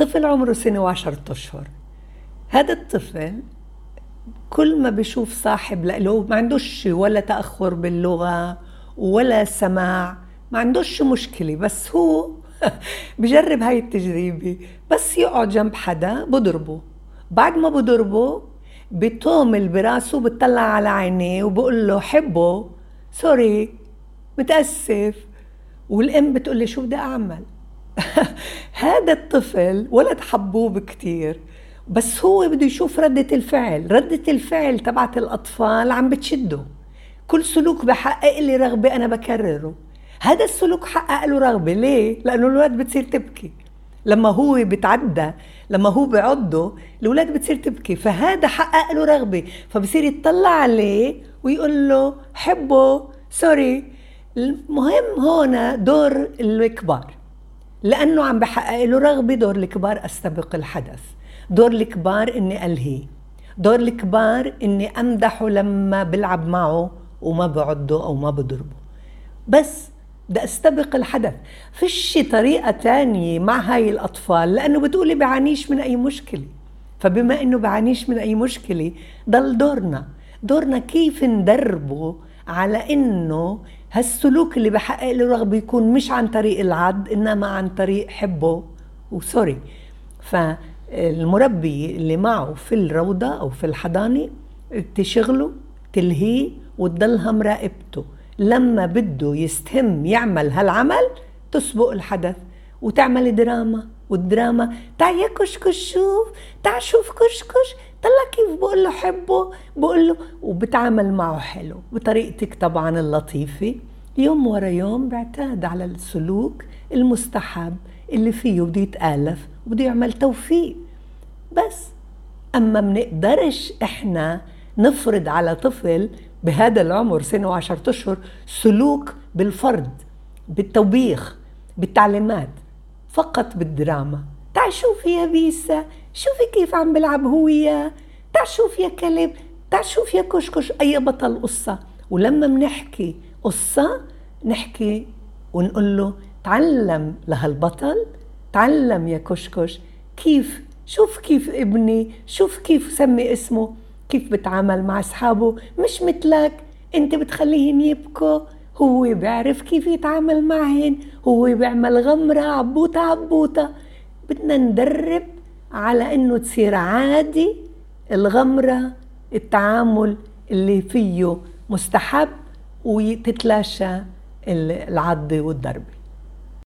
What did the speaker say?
طفل عمره سنة وعشرة أشهر. هذا الطفل كل ما بيشوف صاحب له ما عندوش ولا تأخر باللغة ولا سماع ما عندوش مشكلة بس هو بجرب هاي التجربة. بس يقعد جنب حدا بضربه. بعد ما بضربه بطومل براسه بتطلع على عينيه وبقول له حبه سوري متأسف. والأم بتقول لي شو بدي أعمل؟ هذا الطفل ولد حبوب كتير بس هو بده يشوف ردة الفعل. ردة الفعل تبعت الأطفال عم بتشده. كل سلوك بحقق لي رغبة أنا بكرره. هذا السلوك حقق له رغبة. ليه؟ لأنه الولد بتصير تبكي. لما هو بتعدى لما هو بعضه الولاد بتصير تبكي. فهذا حقق له رغبة. فبصير يطلع عليه ويقول له حبه سوري المهم هون دور الكبار. لأنه عم بحقق له رغبة دور الكبار أستبق الحدث. دور الكبار إني ألهي. دور الكبار إني أمدحه لما بلعب معه وما بعده أو ما بضربه بس بدي أستبق الحدث. فيش طريقة تانية مع هاي الأطفال لأنه بتقولي بعانيش من أي مشكلة. فبما أنه بعانيش من أي مشكلة ضل دورنا. دورنا كيف ندربه على أنه هالسلوك اللي بحقق له رغبة يكون مش عن طريق العض إنما عن طريق حبه وسوري فالمربي اللي معه في الروضة أو في الحضانة تشغله تلهيه وتضلها مراقبته. لما بده يستهم يعمل هالعمل تسبق الحدث وتعمل دراما والدراما تعال يا كشكش شوف تعال شوف كشكش. طلع كيف؟ بقول له حبه بقول له وبتعامل معه حلو بطريقتك طبعا اللطيفة. يوم ورا يوم بعتاد على السلوك المستحب اللي فيه بده يتآلف وبده يعمل توفيق. بس أما منقدرش إحنا نفرض على طفل بهذا العمر سنة وعشرة أشهر سلوك بالفرض بالتوبيخ بالتعليمات فقط بالدراما. تعال شوفي يا بيسا شوفي كيف عم بلعب هو وياه تعال شوف يا كلب تعال شوف يا كشكش أي بطل قصة. ولما بنحكي قصة نحكي ونقول له تعلم لهالبطل تعلم يا كشكش كيف شوف كيف ابني شوف كيف سمي اسمه كيف بتعامل مع أصحابه. مش مثلك أنت بتخليهن يبكوا. هو بيعرف كيف يتعامل معهن هو بيعمل غمرة عبوطة عبوطة. بدنا ندرب على إنه تصير عادي الغمرة التعامل اللي فيه مستحب وتتلاشى العض والضرب.